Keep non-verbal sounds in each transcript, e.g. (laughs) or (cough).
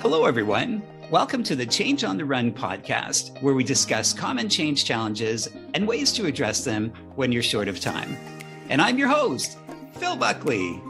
Hello, everyone. Welcome to the Change on the Run podcast, where we discuss common change challenges and ways to address them when you're short of time. And I'm your host, Phil Buckley.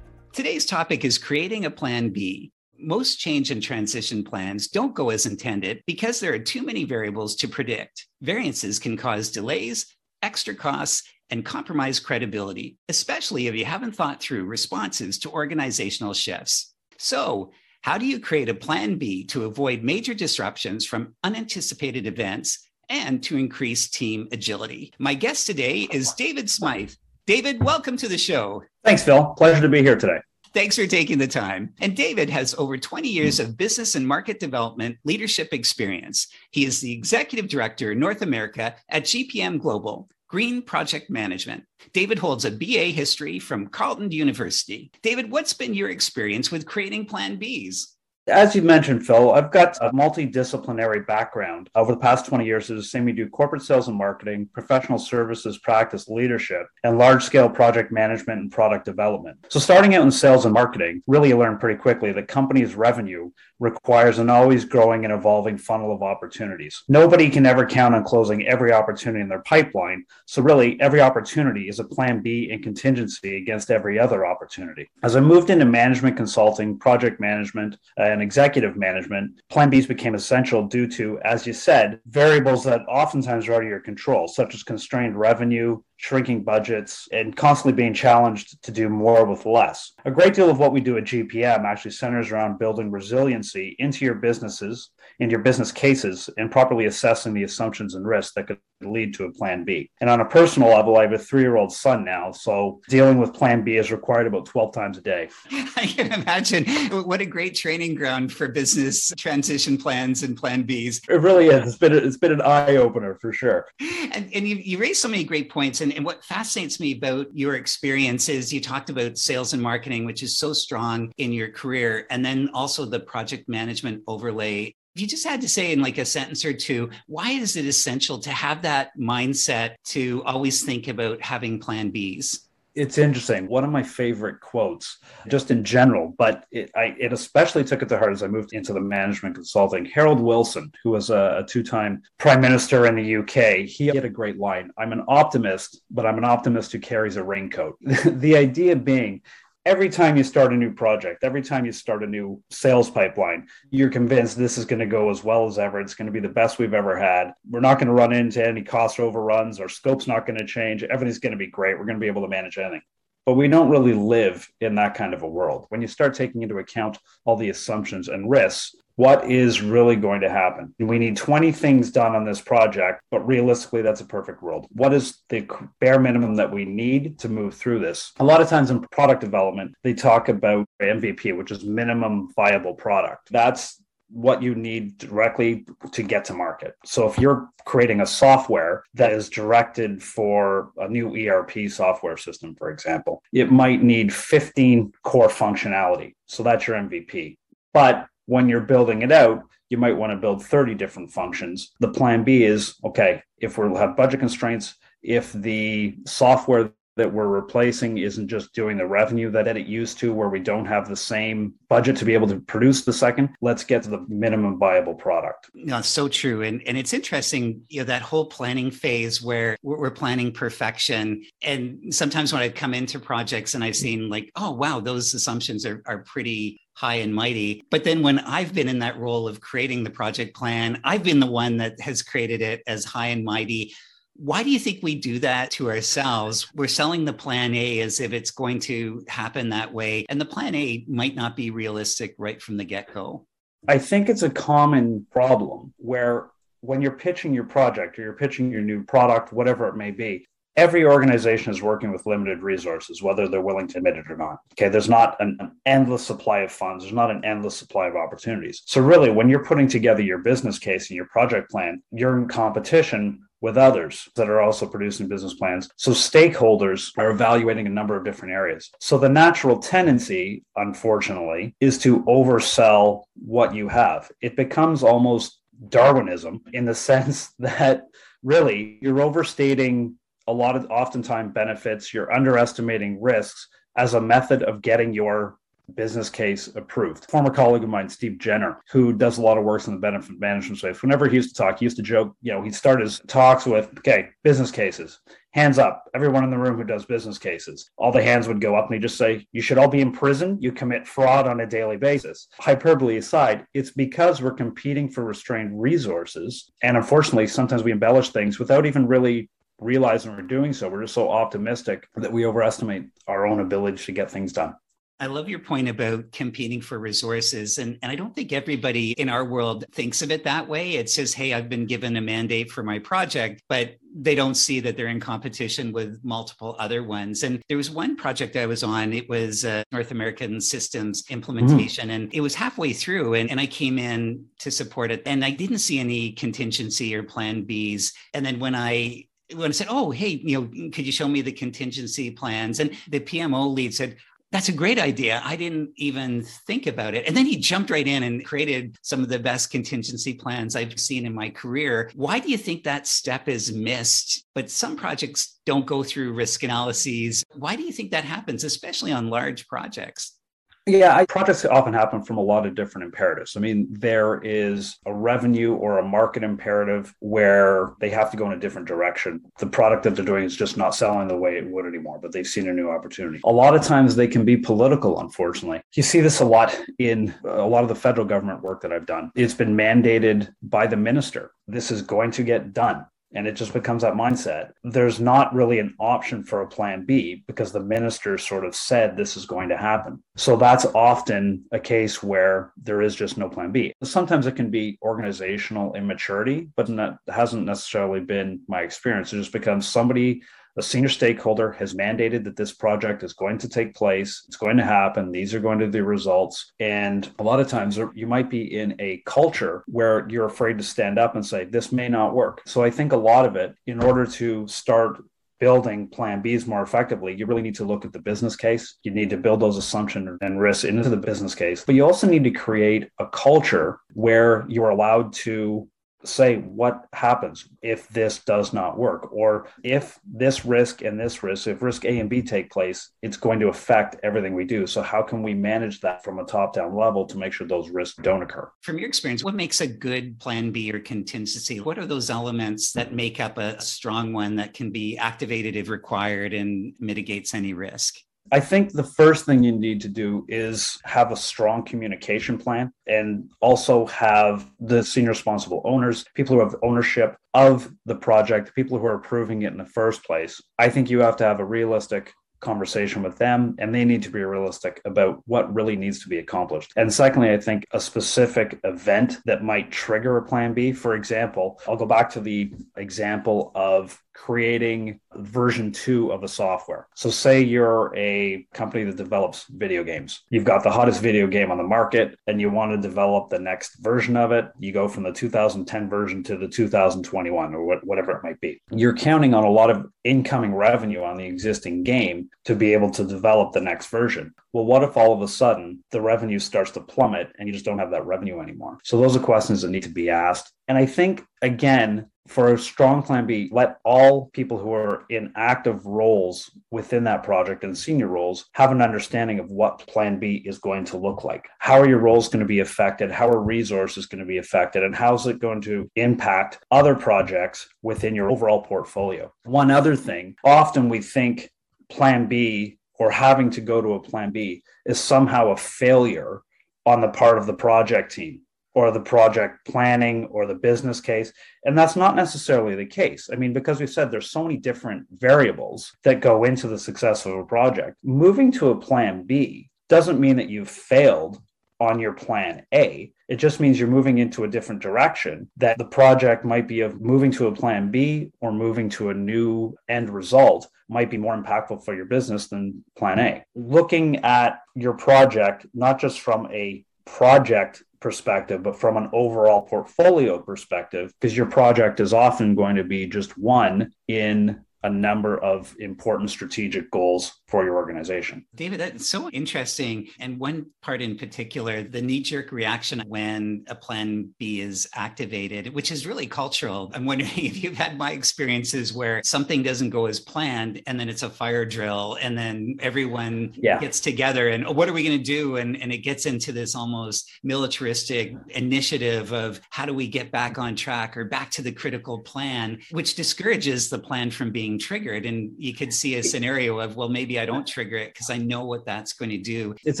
Today's topic is creating a plan B. Most change and transition plans don't go as intended because there are too many variables to predict. Variances can cause delays, extra costs, and compromise credibility, especially if you haven't thought through responses to organizational shifts. So, how do you create a plan B to avoid major disruptions from unanticipated events and to increase team agility? My guest today is David Smyth. David, welcome to the show. Thanks, Phil. Pleasure to be here today. Thanks for taking the time. And David has over 20 years of business and market development leadership experience. He is the executive director in North America at GPM Global, Green Project Management. David holds a BA history from Carleton University. David, what's been your experience with creating Plan Bs? As you mentioned, Phil, I've got a multidisciplinary background. Over the past 20 years, as seen me do corporate sales and marketing, professional services practice leadership, and large scale project management and product development. So, starting out in sales and marketing, really you learn pretty quickly that companies' revenue requires an always growing and evolving funnel of opportunities. Nobody can ever count on closing every opportunity in their pipeline. So, really, every opportunity is a plan B and contingency against every other opportunity. As I moved into management consulting, project management, and and executive management, Plan Bs became essential due to, as you said, variables that oftentimes are out of your control, such as constrained revenue, shrinking budgets, and constantly being challenged to do more with less. A great deal of what we do at GPM actually centers around building resiliency into your businesses, and your business cases, and properly assessing the assumptions and risks that could lead to a plan B. And on a personal level, I have a three year old son now. So dealing with plan B is required about 12 times a day. (laughs) I can imagine. What a great training ground for business transition plans and plan Bs. It really is. It's been, it's been an eye opener for sure. And, and you, you raised so many great points. And and, and what fascinates me about your experience is you talked about sales and marketing, which is so strong in your career, and then also the project management overlay. If you just had to say in like a sentence or two why is it essential to have that mindset to always think about having plan b's it's interesting. One of my favorite quotes, just in general, but it, I, it especially took it to heart as I moved into the management consulting. Harold Wilson, who was a, a two time prime minister in the UK, he had a great line I'm an optimist, but I'm an optimist who carries a raincoat. (laughs) the idea being, every time you start a new project, every time you start a new sales pipeline, you're convinced this is going to go as well as ever. It's going to be the best we've ever had. We're not going to run into any cost overruns. Our scope's not going to change. Everything's going to be great. We're going to be able to manage anything. But we don't really live in that kind of a world. When you start taking into account all the assumptions and risks, what is really going to happen. We need 20 things done on this project, but realistically, that's a perfect world. What is the bare minimum that we need to move through this? A lot of times in product development, they talk about MVP, which is minimum viable product. That's what you need directly to get to market. So if you're creating a software that is directed for a new ERP software system, for example, it might need 15 core functionality. So that's your MVP. But when you're building it out, you might want to build 30 different functions. The plan B is okay, if we have budget constraints, if the software that we're replacing isn't just doing the revenue that it used to, where we don't have the same budget to be able to produce the second. Let's get to the minimum viable product. No, so true. And, and it's interesting, you know, that whole planning phase where we're planning perfection. And sometimes when I come into projects and I've seen like, oh, wow, those assumptions are, are pretty high and mighty. But then when I've been in that role of creating the project plan, I've been the one that has created it as high and mighty why do you think we do that to ourselves? We're selling the plan A as if it's going to happen that way, and the plan A might not be realistic right from the get go. I think it's a common problem where when you're pitching your project or you're pitching your new product, whatever it may be, every organization is working with limited resources, whether they're willing to admit it or not. Okay, there's not an, an, endless supply of funds, there's not an endless supply of opportunities. So, really, when you're putting together your business case and your project plan, you're in competition with others that are also producing business plans. So stakeholders are evaluating a number of different areas. So the natural tendency, unfortunately, is to oversell what you have. It becomes almost Darwinism in the (laughs) sense that really you're overstating a lot of oftentimes benefits, you're underestimating risks as a method of getting your business case approved. Former colleague of mine, Steve Jenner, who does a lot of work in the benefit management space, whenever he used to talk, he used to joke, you know, he'd start his talks with, okay, business cases. Hands up, everyone in the room who does business cases. All the hands would go up and he'd just say, You should all be in prison. You commit fraud on a daily basis. Hyperbole aside, it's because we're competing for restrained resources. And unfortunately, sometimes we embellish things without even really realizing we're doing so. We're just so optimistic that we overestimate our own ability to get things done. I love your point about competing for resources. And, and I don't think everybody in our world thinks of it that way. It says, hey, I've been given a mandate for my project, but they don't see that they're in competition with multiple other ones. And there was one project I was on, it was a North American systems implementation, mm-hmm. and it was halfway through. And, and I came in to support it, and I didn't see any contingency or plan Bs. And then when I when I said, "Oh, hey, you know, could you show me the contingency plans?" and the PMO lead said, that's a great idea. I didn't even think about it. And then he jumped right in and created some of the best contingency plans I've seen in my career. Why do you think that step is missed? But some projects don't go through risk analyses. Why do you think that happens, especially on large projects? Yeah, I, projects often happen from a lot of different imperatives. I mean, there is a revenue or a market imperative where they have to go in a different direction. The product that they're doing is just not selling the way it would anymore, but they've seen a new opportunity. A lot of times they can be political, unfortunately. You see this a lot in uh, a lot of the federal government work that I've done. It's been mandated by the minister. This is going to get done and it just becomes that mindset. There's not really an option for a plan B because the minister sort of said this is going to happen. So that's often a case where there is just no plan B. Sometimes it can be organizational immaturity, but that hasn't necessarily been my experience. It just becomes somebody a senior stakeholder has mandated that this project is going to take place. It's going to happen. These are going to be the results. And a lot of times you might be in a culture where you're afraid to stand up and say, this may not work. So I think a lot of it, in order to start building plan Bs more effectively, you really need to look at the business case. You need to build those assumptions and risks into the business case. But you also need to create a culture where you're allowed to say what happens if this does not work or if this risk and this risk if risk a and b take place it's going to affect everything we do. So how can we manage that from a top down level to make sure those risks don't occur? From your experience what makes a good plan b or contingency? What are those elements that make up a strong one that can be activated if required and mitigates any risk I think the first thing you need to do is have a strong communication plan and also have the senior responsible owners, people who have ownership of the project, people who are approving it in the first place. I think you have to have a realistic conversation with them and they need to be realistic about what really needs to be accomplished. And secondly, I think a specific event that might trigger a plan B. For example, I'll go back to the example of creating version two of the software. So, say you're a company that develops video games. You've got the hottest video game on the market and you want to develop the next version of it. You go from the 2010 version to the 2021 or whatever it might be. You're counting on a lot of incoming revenue on the existing game to be able to develop the next version. Well, what if all of a sudden the revenue starts to plummet and you just don't have that revenue anymore? So, those are questions that need to be asked. And I think, again, for a strong plan B, let all people who are in active roles within that project and senior roles have an understanding of what plan B is going to look like. How are your roles going to be affected? How are resources going to be affected? And how is it going to impact other projects within your overall portfolio? One other thing often we think plan B or having to go to a plan B is somehow a failure on the part of the project team or the project planning or the business case. And that's not necessarily the case. I mean, because we said there's so many different variables that go into the success of a project, moving to a plan B doesn't mean that you've failed on your plan A. It just means you're moving into a different direction, that the project might be of moving to a plan B or moving to a new end result might be more impactful for your business than plan A. Looking at your project, not just from a project perspective, but from an overall portfolio perspective, because your project is often going to be just one in a number of important strategic goals for your organization. David, that's so interesting. And one part in particular, the knee jerk reaction when a plan B is activated, which is really cultural. I'm wondering (laughs) if you've had my experiences where something doesn't go as planned and then it's a fire drill and then everyone yeah. gets together and oh, what are we going to do? And, and it gets into this almost militaristic initiative of how do we get back on track or back to the critical plan, which discourages the plan from being triggered. And you could see a scenario of, well, maybe I don't trigger it because I know what that's going to do. It's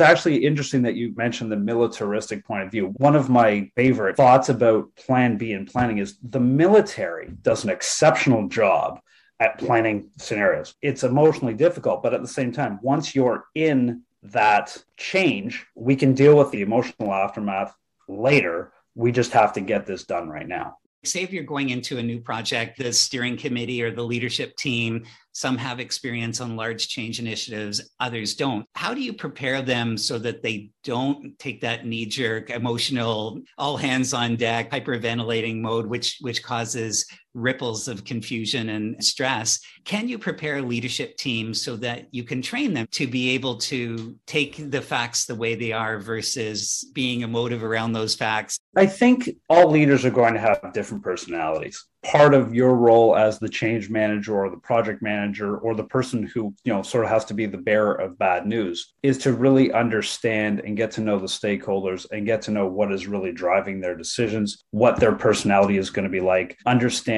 actually interesting that you mentioned the militaristic point of view. One of my favorite thoughts about Plan B and planning is the military does an exceptional job at planning scenarios. It's emotionally difficult, but at the same time, once you're in that change, we can deal with the emotional aftermath later. We just have to get this done right now. Say if you're going into a new project, the steering committee or the leadership team, some have experience on large change initiatives, others don't. How do you prepare them so that they don't take that knee jerk, emotional, all hands on deck, hyperventilating mode, which, which causes ripples of confusion and stress. Can you prepare leadership team so that you can train them to be able to take the facts the way they are versus being emotive around those facts? I think all leaders are going to have different personalities part of your role as the change manager or the project manager or the person who you know sort of has to be the bearer of bad news is to really understand and get to know the stakeholders and get to know what is really driving their decisions what their personality is going to be like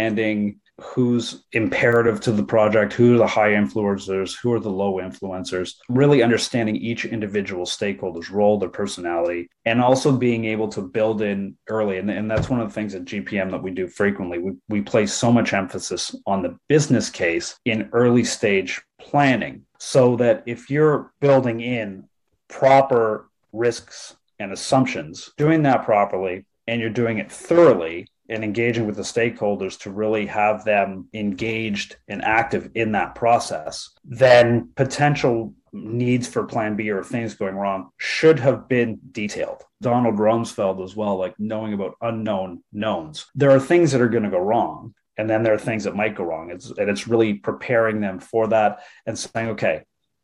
understanding who's imperative to the project, who are the high influencers, who are the low influencers, really understanding each individual stakeholder's role, their personality, and also being able to build in early. And, and that's one of the things at GPM that we do frequently. We, we place so much emphasis on the business case in early stage planning so that if you're building in proper risks and assumptions, doing that properly, and you're doing it thoroughly, and engaging with the stakeholders to really have them engaged and active in that process, then potential needs for plan B or things going wrong should have been detailed. Donald Rumsfeld as well, like knowing about unknown knowns. There are things that are going to go wrong. And then there are things that might go wrong. It's, and it's really preparing them for that and saying, okay,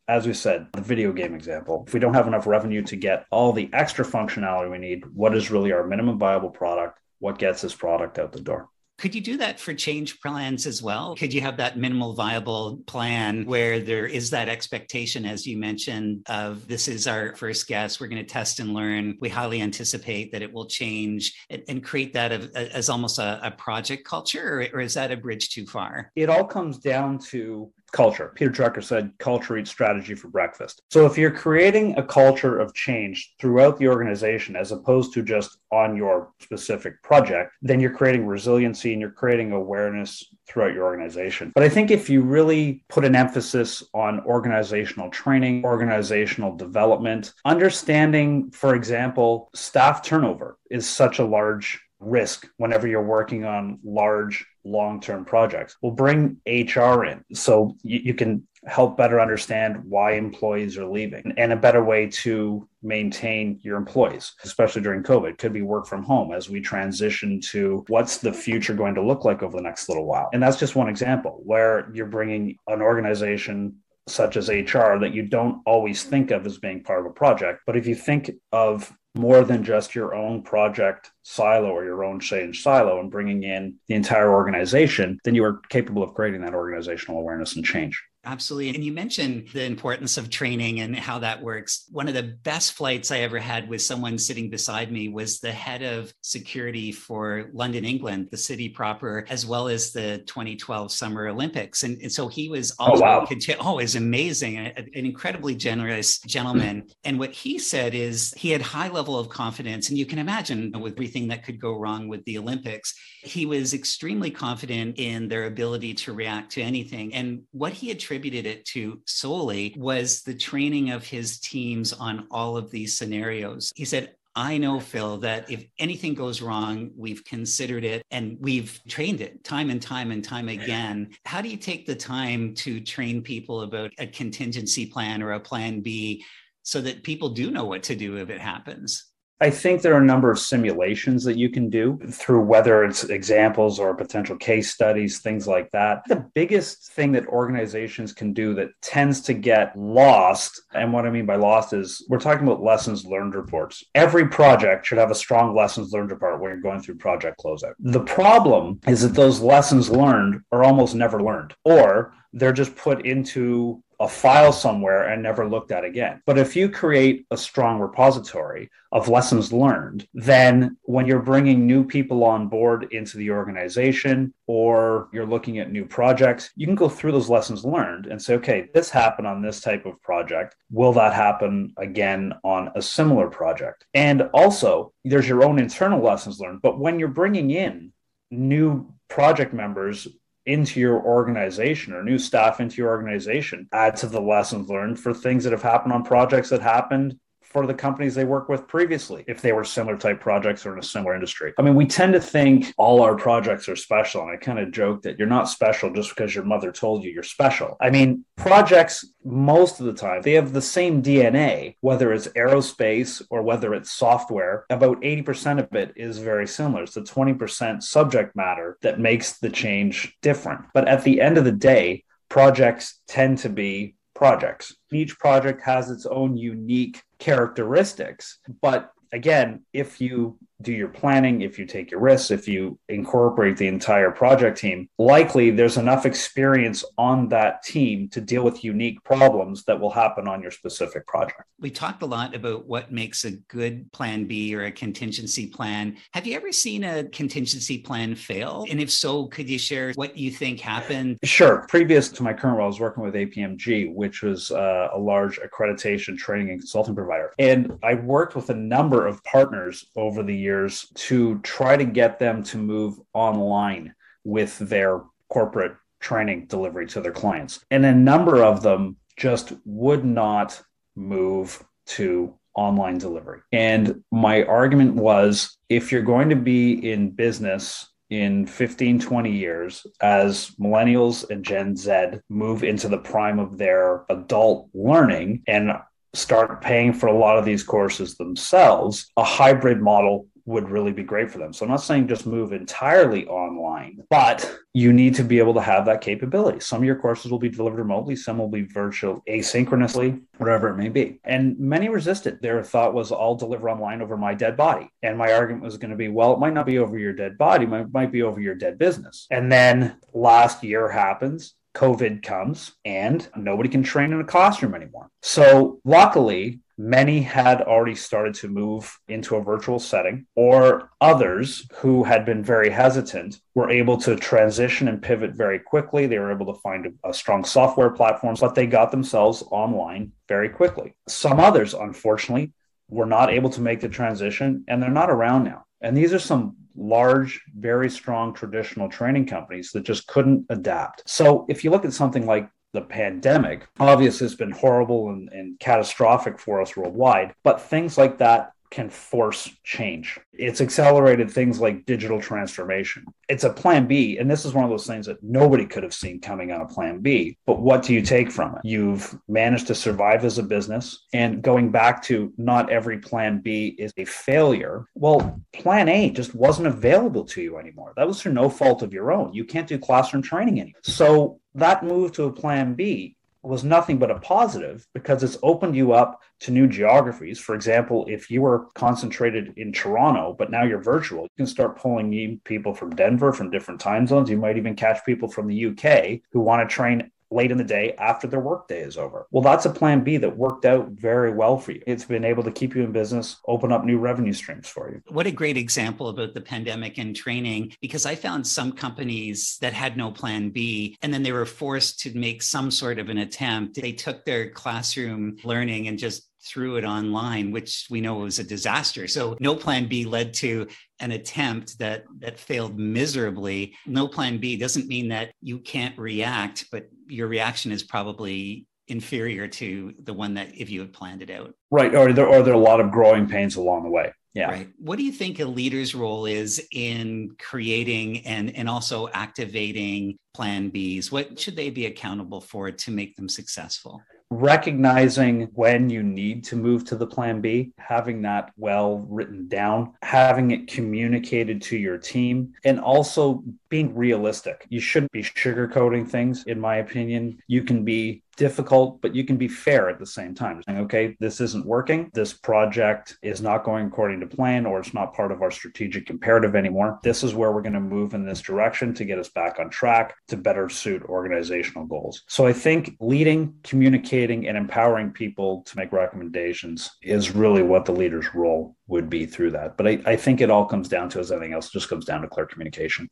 as we said, the video game example, if we don't have enough revenue to get all the extra functionality we need, what is really our minimum viable product? What gets this product out the door. Could you do that for change plans as well? Could you have that minimal viable plan where there is that expectation, as you mentioned, of this is our first guess, we're going to test and learn. We highly anticipate that it will change and, and create that as almost a, a project culture, or, or is that a bridge too far? It all comes down to culture. Peter Drucker said, culture eats strategy for breakfast. So if you're creating a culture of change throughout the organization, as opposed to just on your specific project, then you're creating resiliency and you're creating awareness throughout your organization. But I think if you really put an emphasis on organizational training, organizational development, understanding, for example, staff turnover is such a large risk whenever you're working on large long-term projects. We'll bring HR in so you, you, can help better understand why employees are leaving and a better way to maintain your employees, especially during COVID, could be work from home as we transition to what's the future going to look like over the next little while. And that's just one example where you're bringing an organization such as HR that you don't always think of as being part of a project. But if you think of more than just your own project silo or your own change silo and bringing in the entire organization, then you are capable of creating that organizational awareness and change. Absolutely. And you mentioned the importance of training and how that works. One of the best flights I ever had with someone sitting beside me was the head of security for London, England, the city proper, as well as the 2012 Summer Olympics. And, and so he was also, oh, wow. oh, is amazing, an, an incredibly generous gentleman. Hmm. and what he said is he had high level of confidence. And you can imagine with everything that could go wrong with the Olympics, he was extremely confident in their ability to react to anything. And what he attributed attributed it to solely was the training of his teams on all of these scenarios. He said, I know, Phil, that if anything goes wrong, we've considered it and we've trained it time and time and time again. How do you take the time to train people about a contingency plan or a plan B so that people do know what to do if it happens? I think there are a number of simulations that you can do through whether it's examples or potential case studies, things like that. The biggest thing that organizations can do that tends to get lost, and what I mean by lost is we're talking about lessons learned reports. Every project should have a strong lessons learned report when you're going through project closeout. The problem is that those lessons learned are almost never learned, or they're just put into a file somewhere and never looked at again. But if you create a strong repository of lessons learned, then when you're bringing new people on board into the organization or you're looking at new projects, you can go through those lessons learned and say, okay, this happened on this type of project. Will that happen again on a similar project? And also, there's your own internal lessons learned. But when you're bringing in new project members into your organization or new staff into your organization. Add to the lessons learned for things that have happened on projects that happened for the companies they work with previously if they were similar type projects or in a similar industry. I mean, we tend to think all our projects are special. And I kind of joke that you're not special just because your mother told you you're special. I mean, projects, most of the time, they have the same DNA, whether it's aerospace or whether it's software. About 80% of it is very similar. It's the 20% subject matter that makes the change different. But at the end of the day, projects tend to be projects. Each project has its own unique characteristics. But again, if you do your planning, if you take your risks, if you incorporate the entire project team, likely there's enough experience on that team to deal with unique problems that will happen on your specific project. We talked a lot about what makes a good plan B or a contingency plan. Have you ever seen a contingency plan fail? And if so, could you share what you think happened? Sure. Previous to my current role, I was working with APMG, which was uh, a large accreditation training and consulting provider. And I worked with a number of partners over the years years to try to get them to move online with their corporate training delivery to their clients. And a number of them just would not move to online delivery. And my argument was if you're going to be in business in 15, 20 years, as millennials and Gen Z move into the prime of their adult learning and start paying for a lot of these courses themselves, a hybrid model would really be great for them. So I'm not saying just move entirely online, but you need to be able to have that capability. Some of your courses will be delivered remotely, some will be virtual asynchronously, whatever it may be. And many resisted. Their thought was, I'll deliver online over my dead body. And my argument was going to be, well, it might not be over your dead body, it might be over your dead business. And then last year happens. COVID comes and nobody can train in a classroom anymore. So, luckily, Many had already started to move into a virtual setting, or others who had been very hesitant were able to transition and pivot very quickly. They were able to find a, strong software platform, but they got themselves online very quickly. Some others, unfortunately, were not able to make the transition and they're not around now. And these are some large, very strong traditional training companies that just couldn't adapt. So if you look at something like the pandemic obviously it's been horrible and, and catastrophic for us worldwide but things like that can force change. It's accelerated things like digital transformation. It's a plan B. And this is one of those things that nobody could have seen coming on a plan B. But what do you take from it? You've managed to survive as a business. And going back to not every plan B is a failure. Well, plan A just wasn't available to you anymore. That was through no fault of your own. You can't do classroom training anymore. So that move to a plan B was nothing but a positive because it's opened you up to new geographies. For example, if you were concentrated in Toronto, but now you're virtual, you can start pulling in people from Denver, from different time zones. You might even catch people from the UK who want to train late in the day after their workday is over. Well, that's a plan B that worked out very well for you. It's been able to keep you in business, open up new revenue streams for you. What a great example about the pandemic and training, because I found some companies that had no plan B and then they were forced to make some sort of an attempt. They took their classroom learning and just threw it online, which we know was a disaster. So no plan B led to an attempt that that failed miserably. No plan B doesn't mean that you can't react, but your reaction is probably inferior to the one that if you had planned it out. Right. Or there are there a lot of growing pains along the way. Yeah. Right. What do you think a leader's role is in creating and, and also activating plan Bs? What should they be accountable for to make them successful? Recognizing when you need to move to the plan B, having that well written down, having it communicated to your team, and also being realistic. You shouldn't be sugarcoating things, in my opinion. You can be difficult, but you can be fair at the same time. Saying, okay, this isn't working. This project is not going according to plan, or it's not part of our strategic imperative anymore. This is where we're going to move in this direction to get us back on track to better suit organizational goals. So I think leading, communicating, and empowering people to make recommendations is really what the leader's role would be through that. But I, I think it all comes down to, as anything else, just comes down to clear communication.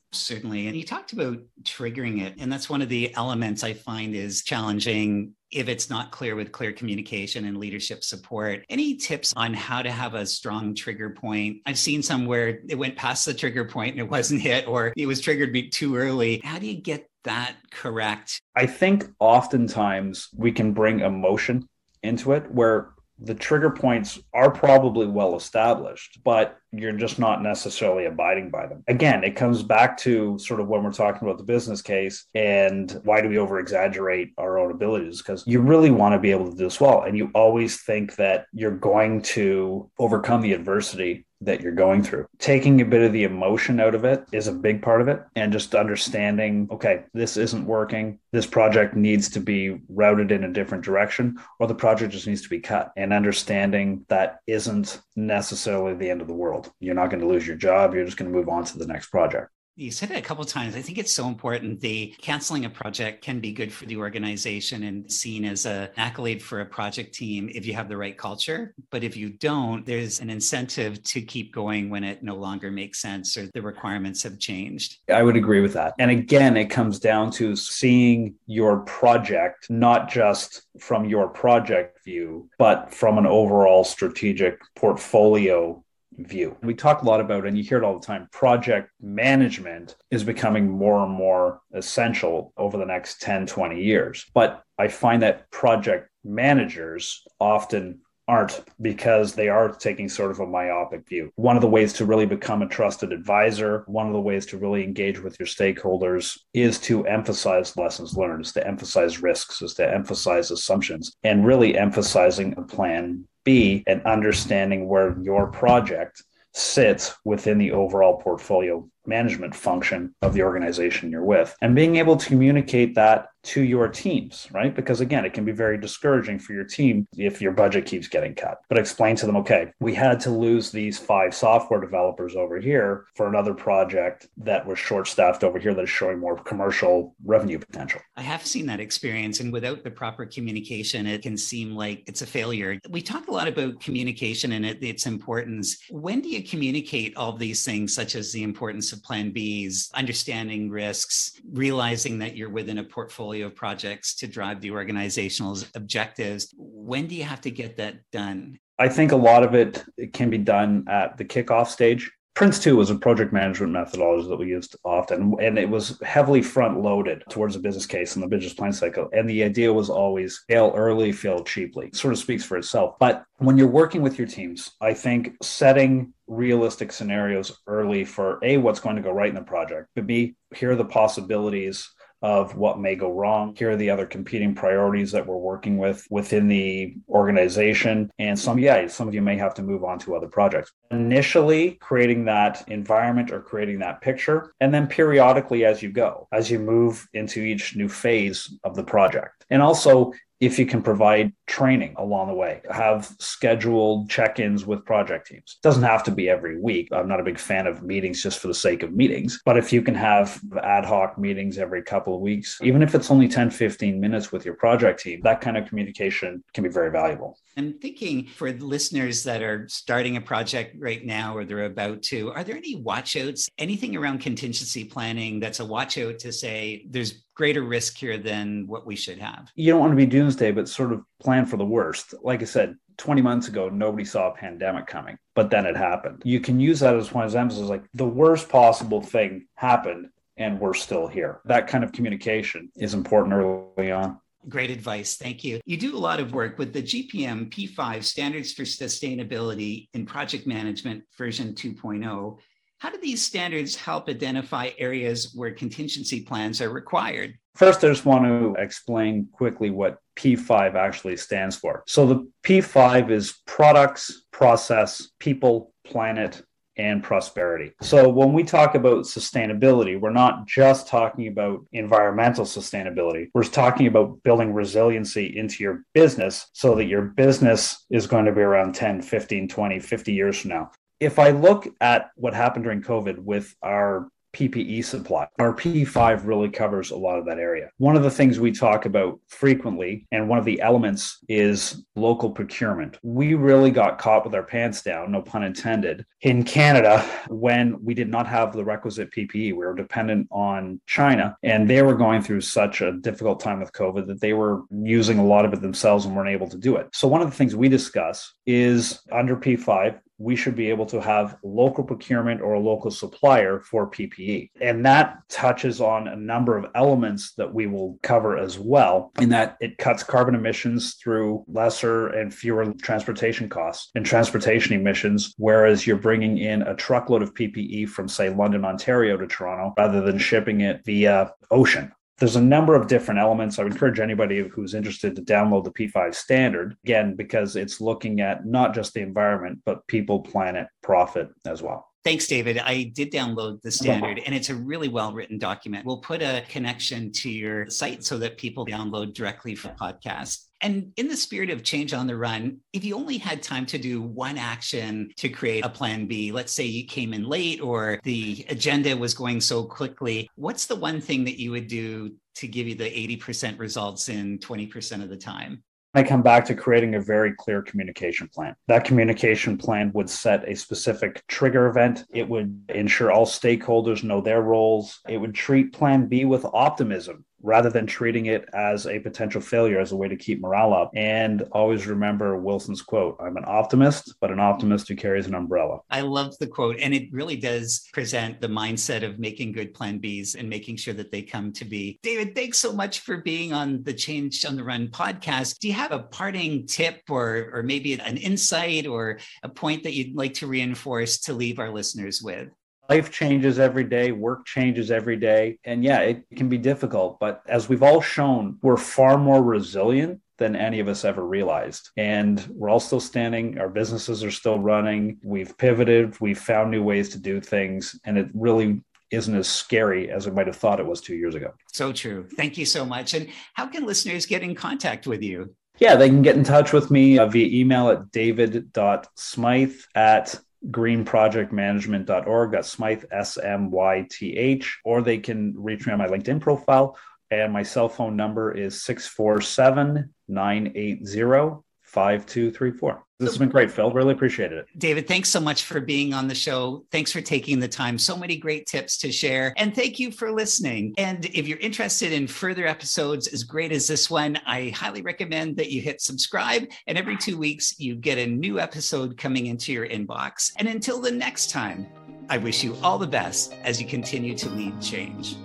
Certainly. And you talked about triggering it. And that's one of the elements I find is challenging if it's not clear with clear communication and leadership support. Any tips on how to have a strong trigger point? I've seen some where it went past the trigger point and it wasn't hit, or it was triggered too early. How do you get that correct? I think oftentimes we can bring emotion into it where the trigger points are probably well established, but you're just not necessarily abiding by them. Again, it comes back to sort of when we're talking about the business case and why do we over exaggerate our own abilities? Because you really want to be able to do this well. And you always think that you're going to overcome the adversity that you're going through. Taking a bit of the emotion out of it is a big part of it. And just understanding, okay, this isn't working. This project needs to be routed in a different direction, or the project just needs to be cut. And understanding that isn't necessarily the end of the world. You're not going to lose your job. You're just going to move on to the next project you said it a couple times. I think it's so important. The canceling a project can be good for the organization and seen as an accolade for a project team if you have the right culture. But if you don't, there's an incentive to keep going when it no longer makes sense or the requirements have changed. I would agree with that. And again, it comes down to seeing your project not just from your project view, but from an overall strategic portfolio view. We talk a lot about, and you hear it all the time, project management is becoming more and more essential over the next 10, 20 years. But I find that project managers often aren't because they are taking sort of a myopic view. One of the ways to really become a trusted advisor, one of the ways to really engage with your stakeholders is to emphasize lessons learned, is to emphasize risks, is to emphasize assumptions, and really emphasizing a plan B and understanding where your project sits within the overall portfolio management function of the organization you're with and being able to communicate that to your teams, right? Because again, it can be very discouraging for your team if your budget keeps getting cut. But explain to them, okay, we had to lose these five software developers over here for another project that was short staffed over here that is showing more commercial revenue potential. I have seen that experience. And without the proper communication, it can seem like it's a failure. We talk a lot about communication and its importance. When do you communicate all these things, such as the importance plan Bs, understanding risks, realizing that you're within a portfolio of projects to drive the organizational objectives. When do you have to get that done? I think a lot of it, it can be done at the kickoff stage. Prince 2 was a project management methodology that we used often, and it was heavily front loaded towards the business case and the business plan cycle. And the idea was always fail early, fail cheaply. It sort of speaks for itself. But when you're working with your teams, I think setting realistic scenarios early for A, what's going to go right in the project, but B, here are the possibilities of what may go wrong. Here are the other competing priorities that we're working with within the organization. And some, yeah, some of you may have to move on to other projects. Initially, creating that environment or creating that picture, and then periodically as you go, as you move into each new phase of the project. And also, if you can provide training along the way, have scheduled check ins with project teams. It doesn't have to be every week. I'm not a big fan of meetings just for the sake of meetings, but if you can have ad hoc meetings every couple of weeks, even if it's only 10, 15 minutes with your project team, that kind of communication can be very valuable. I'm thinking for listeners that are starting a project right now or they're about to, are there any watchouts, anything around contingency planning that's a watchout to say there's greater risk here than what we should have? You don't want to be doomsday, but sort of plan for the worst. Like I said, 20 months ago, nobody saw a pandemic coming, but then it happened. You can use that as one example, like the worst possible thing happened and we're still here. That kind of communication is important early on. Great advice. Thank you. You do a lot of work with the GPM P5 Standards for Sustainability in Project Management version 2.0. How do these standards help identify areas where contingency plans are required? First, I just want to explain quickly what P5 actually stands for. So, the P5 is products, process, people, planet, and prosperity. So, when we talk about sustainability, we're not just talking about environmental sustainability. We're talking about building resiliency into your business so that your business is going to be around 10, 15, 20, 50 years from now if I look at what happened during COVID with our PPE supply. Our P5 really covers a lot of that area. One of the things we talk about frequently, and one of the elements is local procurement. We really got caught with our pants down, no pun intended, in Canada when we did not have the requisite PPE. We were dependent on China, and they were going through such a difficult time with COVID that they were using a lot of it themselves and weren't able to do it. So, one of the things we discuss is under P5, we should be able to have local procurement or a local supplier for PPE. And that touches on a number of elements that we will cover as well, in that it cuts carbon emissions through lesser and fewer transportation costs and transportation emissions, whereas you're bringing in a truckload of PPE from, say, London, Ontario to Toronto rather than shipping it via ocean there's a number of different elements. I would encourage anybody who's interested to download the P5 standard, again, because it's looking at not just the environment, but people, planet, profit as well. Thanks, David. I did download the standard and it's a really well written document. We'll put a connection to your site so that people download directly for podcast. And in the spirit of change on the run, if you only had time to do one action to create a plan B, let's say you came in late or the agenda was going so quickly, what's the one thing that you would do to give you the 80% results in 20% of the time? I come back to creating a very clear communication plan. That communication plan would set a specific trigger event. It would ensure all stakeholders know their roles. It would treat Plan B with optimism rather than treating it as a potential failure as a way to keep morale up. And always remember Wilson's quote I'm an optimist, but an optimist who carries an umbrella. I love the quote. And it really does present the mindset of making good plan Bs and making sure that they come to be. David, thanks so much for being on the Change on the Run podcast. Do you have a parting tip or, or maybe an insight or a point that you'd like to reinforce to leave our listeners with? Life changes every day, work changes every day. And yeah, it can be difficult. But as we've all shown, we're far more resilient than any of us ever realized. And we're all still standing, our businesses are still running, we've pivoted, we've found new ways to do things. And it really isn't as scary as I might have thought it was two years ago. So true. Thank you so much. And how can listeners get in contact with you? Yeah, they can get in touch with me uh, via email at david.smyth at greenprojectmanagement.org. That's Smyth, S M Y T H. Or they can reach me on my LinkedIn profile. And my cell phone number is 647 980 5234. This has been great, Phil. Really appreciate it. David, thanks so much for being on the show. Thanks for taking the time. So many great tips to share. And thank you for listening. And if you're interested in further episodes as great as this one, I highly recommend that you hit subscribe. And every two weeks, you get a new episode coming into your inbox. And until the next time, I wish you all the best as you continue to lead change.